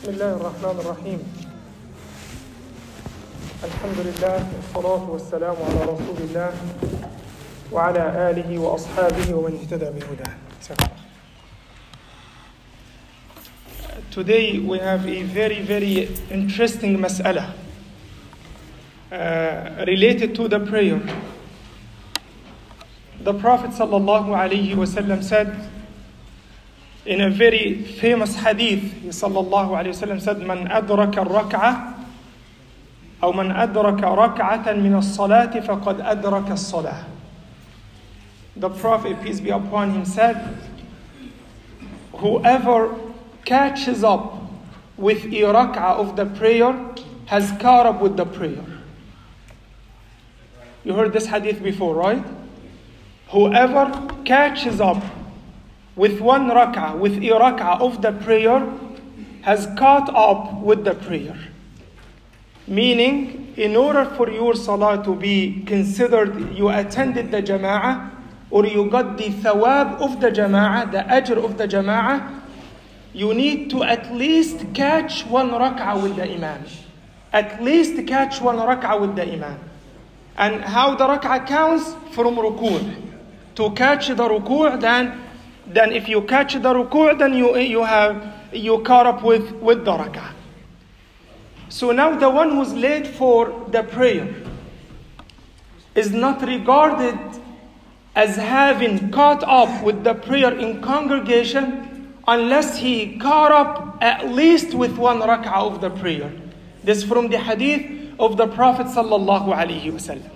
بسم الله الرحمن الرحيم الحمد لله والصلاة والسلام على رسول الله وعلى آله وأصحابه ومن اهتدى بهداه Today we have a very very interesting mas'ala uh, related to the prayer. The Prophet sallallahu alaihi wasallam said in a very famous hadith, he sallallahu alayhi wasallam said, "Man adraka rak'ah أو من أدرك ركعة من الصلاة فقد أدرك الصلاة." The Prophet, peace be upon him, said, "Whoever catches up with a rak'ah of the prayer has caught up with the prayer." You heard this hadith before, right? Whoever catches up with one rak'ah, with a rak'ah of the prayer, has caught up with the prayer. Meaning, in order for your salah to be considered you attended the jama'ah, or you got the thawab of the jama'ah, the ajr of the jama'ah, you need to at least catch one rak'ah with the imam. At least catch one rak'ah with the imam. And how the rak'ah counts? From ruku'. To catch the ruku', then then if you catch the ruku' then you, you have you caught up with, with the rak'ah. So now the one who's late for the prayer is not regarded as having caught up with the prayer in congregation unless he caught up at least with one rak'ah of the prayer. This from the hadith of the Prophet sallallahu alaihi wasallam.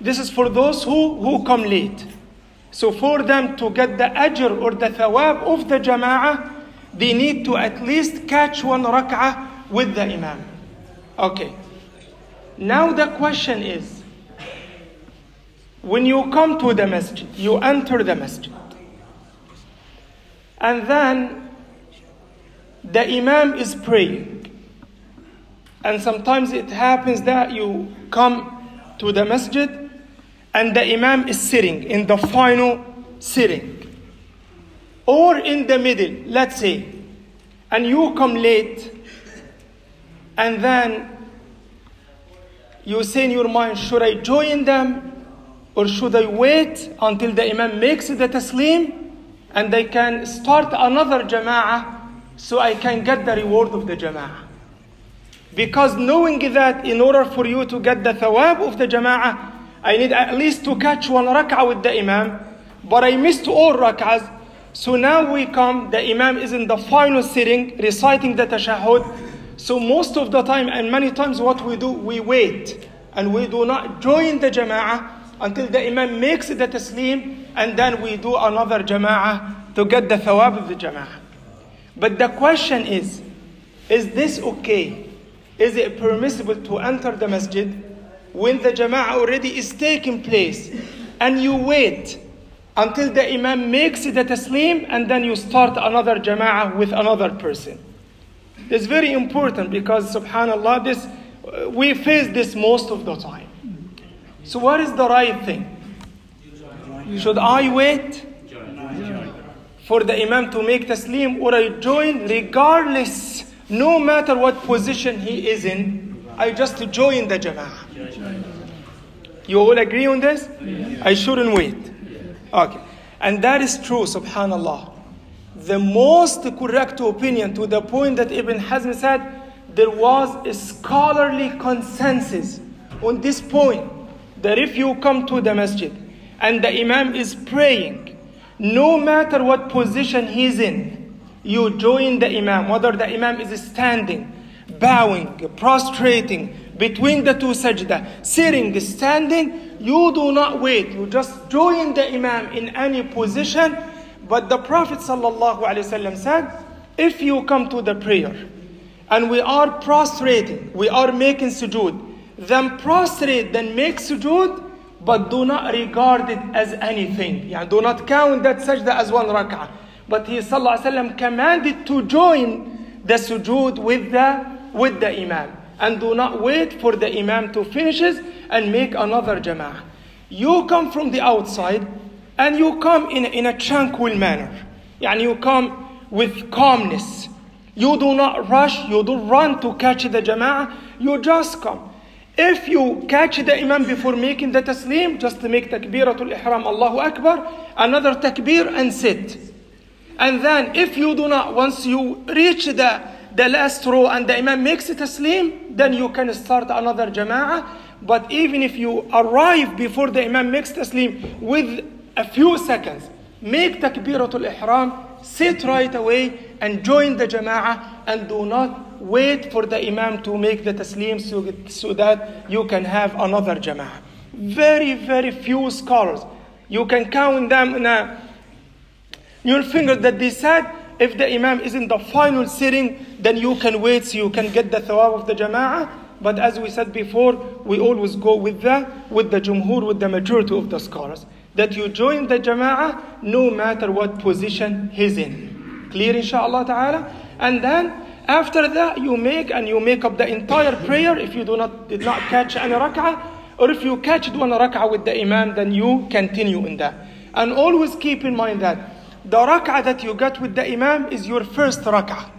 This is for those who, who come late. So for them to get the ajr or the thawab of the jama'ah, they need to at least catch one rak'ah with the imam. Okay. Now the question is, when you come to the masjid, you enter the masjid, and then the imam is praying. And sometimes it happens that you come to the masjid and the imam is sitting in the final sitting. Or in the middle let's say. And you come late. And then you say in your mind should i join them? Or should i wait until the imam makes the taslim and they can start another jama'ah so i can get the reward of the jama'ah? Because knowing that in order for you to get the thawab of the jama'ah I need at least to catch one rak'ah with the imam, but I missed all rak'ahs. So now we come, the imam is in the final sitting, reciting the tashahhud. So most of the time, and many times what we do, we wait. And we do not join the jama'ah until the imam makes the taslim, and then we do another jama'ah to get the thawab of the jama'ah. But the question is, is this okay? Is it permissible to enter the masjid when the jama'ah already is taking place and you wait until the imam makes the taslim and then you start another jama'ah with another person. It's very important because subhanallah this uh, we face this most of the time. So what is the right thing? Should I wait for the imam to make taslim or I join regardless no matter what position he is in I just join the jama'ah. You all agree on this? I shouldn't wait. Okay. And that is true, subhanAllah. The most correct opinion to the point that Ibn Hazm said there was a scholarly consensus on this point that if you come to the masjid and the imam is praying, no matter what position he's in, you join the imam, whether the imam is standing, bowing, prostrating, between the two sajda, sitting, standing, you do not wait. You just join the imam in any position. But the Prophet ﷺ said, if you come to the prayer and we are prostrating, we are making sujood, then prostrate, then make sujood, but do not regard it as anything. Yeah, do not count that sajda as one rak'ah. But he ﷺ commanded to join the sujood with the with the imam and do not wait for the imam to finishes and make another jama'ah. You come from the outside and you come in, in a tranquil manner. And you come with calmness. You do not rush, you don't run to catch the jama'ah, you just come. If you catch the imam before making the taslim, just make takbiratul ihram, Allahu Akbar, another takbir and sit. And then if you do not, once you reach the, the last row and the imam makes a taslim, then you can start another jama'ah. But even if you arrive before the imam makes taslim with a few seconds, make takbiratul ihram, sit right away and join the jama'ah and do not wait for the imam to make the taslim so, so that you can have another jama'ah. Very, very few scholars. You can count them in a, your finger that they said if the imam is in the final sitting, then you can wait so you can get the thawab of the jama'ah. But as we said before, we always go with the with the jumhur, with the majority of the scholars, that you join the jama'ah no matter what position he's in. Clear inshallah ta'ala? And then after that you make and you make up the entire prayer if you do not did not catch any rak'ah, or if you catch one rak'ah with the imam, then you continue in that. And always keep in mind that the rak'ah that you get with the imam is your first rak'ah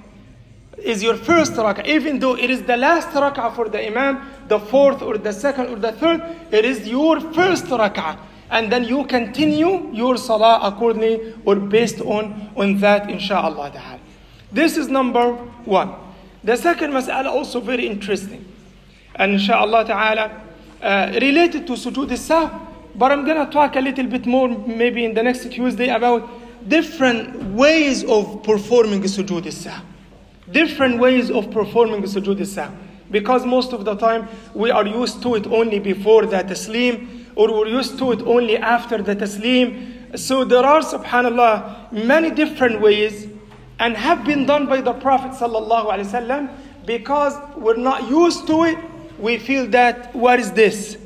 is your first rak'ah. Even though it is the last rak'ah for the imam, the fourth or the second or the third, it is your first rak'ah. And then you continue your salah accordingly or based on, on that, inshallah ta'ala. This is number one. The second mas'ala also very interesting. And inshallah ta'ala, uh, related to sujood al but I'm gonna talk a little bit more maybe in the next Tuesday about different ways of performing sujood al different ways of performing the sujood al because most of the time we are used to it only before the taslim or we're used to it only after the taslim. So there are subhanallah many different ways and have been done by the prophet sallallahu alaihi wasallam because we're not used to it we feel that what is this?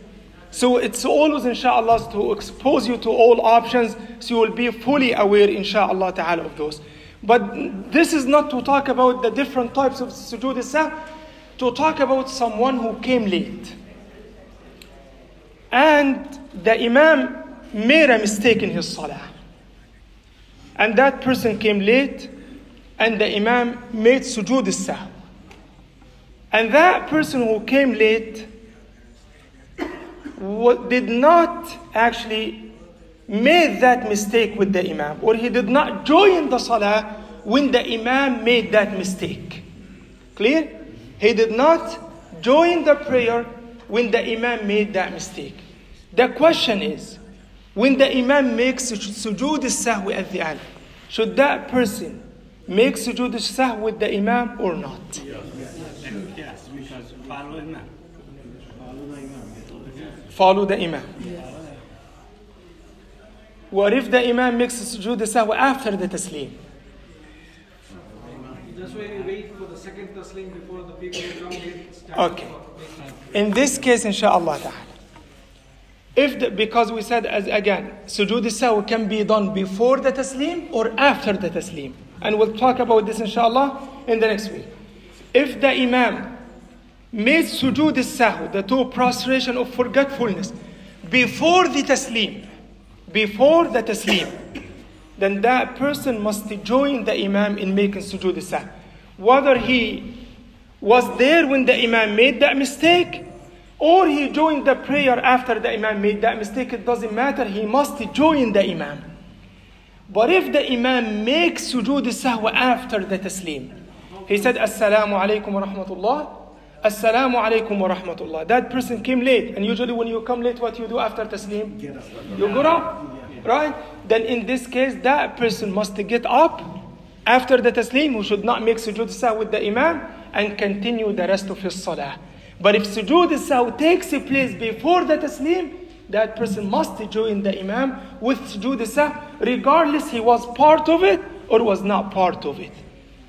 So it's always inshallah to expose you to all options so you will be fully aware inshallah ta'ala of those but this is not to talk about the different types of sujood sah, to talk about someone who came late. And the imam made a mistake in his salah. And that person came late, and the imam made sujood sah. And that person who came late did not actually made that mistake with the Imam, or he did not join the Salah when the Imam made that mistake. Clear? He did not join the prayer when the Imam made that mistake. The question is, when the Imam makes sujood sahwi at the end, should that person make sujood sahwi with the Imam or not? Yes, because follow the Imam. Follow the Imam. What if the Imam makes sujood sahwi after the taslim? That's why we wait for the second taslim before the people who come in Okay. In this case, inshallah ta'ala. If the, because we said as again, sujood sahwi can be done before the taslim or after the taslim. And we'll talk about this inshallah in the next week. If the imam made sujood sahwi, the two prostration of forgetfulness, before the taslim, before the taslim, then that person must join the imam in making sujood sahwi. Whether he was there when the imam made that mistake or he joined the prayer after the imam made that mistake, it doesn't matter. He must join the imam. But if the imam makes sujood sahwa after the taslim, he said, Assalamu alaikum wa rahmatullah. Assalamu alaikum wa rahmatullah. That person came late. And usually when you come late, what you do after taslim? You get up. Right? Then in this case, that person must get up after the taslim, who should not make sujood sahwa with the imam and continue the rest of his salah. But if sujood sahwa takes place before the taslim, that person must join the imam with sujood sahwa, regardless he was part of it or was not part of it.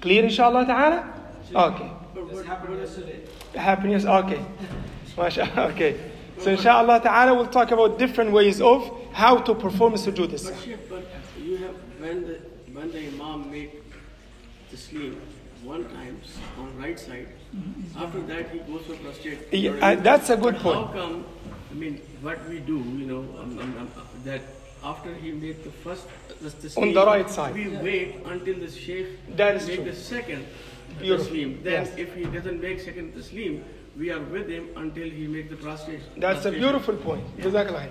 Clear inshallah ta'ala? Okay. This happened yesterday. Happiness, okay. MashaAllah, okay. So inshallah ta'ala we'll talk about different ways of how to perform sujood. But, but you have when the when the imam make taslim one times on right side, after that he goes for prostrate. Yeah, uh, that's a good but point. How come I mean, what we do, you know, um, um, um, that after he made the first, the, the On the right side. we wait until the sheikh That is make true. the second. Taslim. Then, Yes. if he doesn't make second taslim, we are with him until he make the prostration. That's a beautiful point. Jazakallah.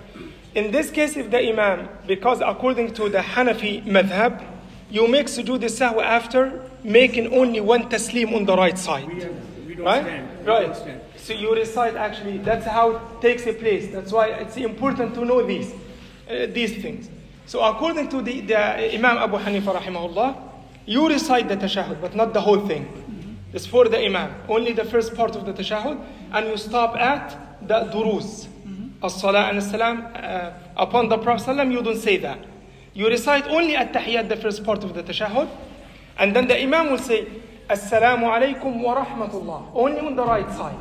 In this case, if the Imam, because according to the Hanafi madhab, you make sujood sahwa after making only one taslim on the right side. We, are, we don't right? stand. We right. don't stand. So you recite actually, that's how it takes a place. That's why it's important to know these, uh, these things. So according to the, the Imam Abu Hanifa rahimahullah, you recite the tashahud, but not the whole thing. It's for the Imam, only the first part of the tashahud, and you stop at the duruz. As-salah and as-salam uh, upon the Prophet you don't say that. You recite only at-tahiyyat, the first part of the tashahud, and then the Imam will say, Assalamu alaykum wa rahmatullah, only on the right side.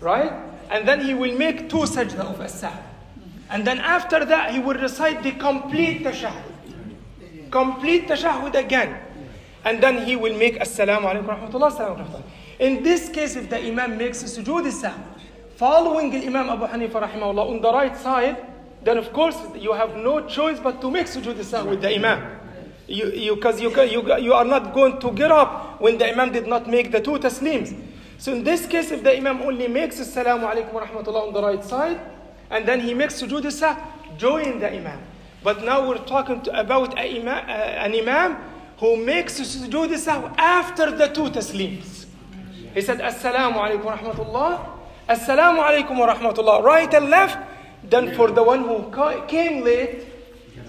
Right? And then he will make two sajda of as-sahm. And then after that, he will recite the complete tashahud. Complete tashahud again. And then he will make Assalamu alaikum rahmatullah, assalamu alaikum. In this case, if the Imam makes a sujood following the Imam Abu Hanifa rahimahullah on the right side, then of course you have no choice but to make sujood sahm with the Imam. You, you, cause you, you, you are not going to get up when the Imam did not make the two taslims. So in this case, if the Imam only makes Assalamu alaikum wa rahmatullah on the right side, and then he makes sujood sahm, join the Imam. But now we're talking to, about imam, uh, an Imam who makes sujood after the two taslims. He said, Assalamu alaikum wa rahmatullah, Assalamu alaikum wa rahmatullah, right and left. Then for the one who ca- came late,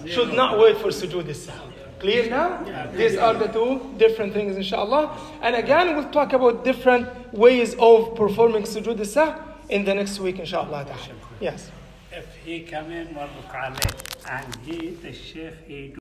should not wait for sujood sahm. Clear now? These are the two different things, inshallah. And again, we'll talk about different ways of performing sujood sahm in the next week, inshallah. Yes. If he come in one late and he, the sheikh, he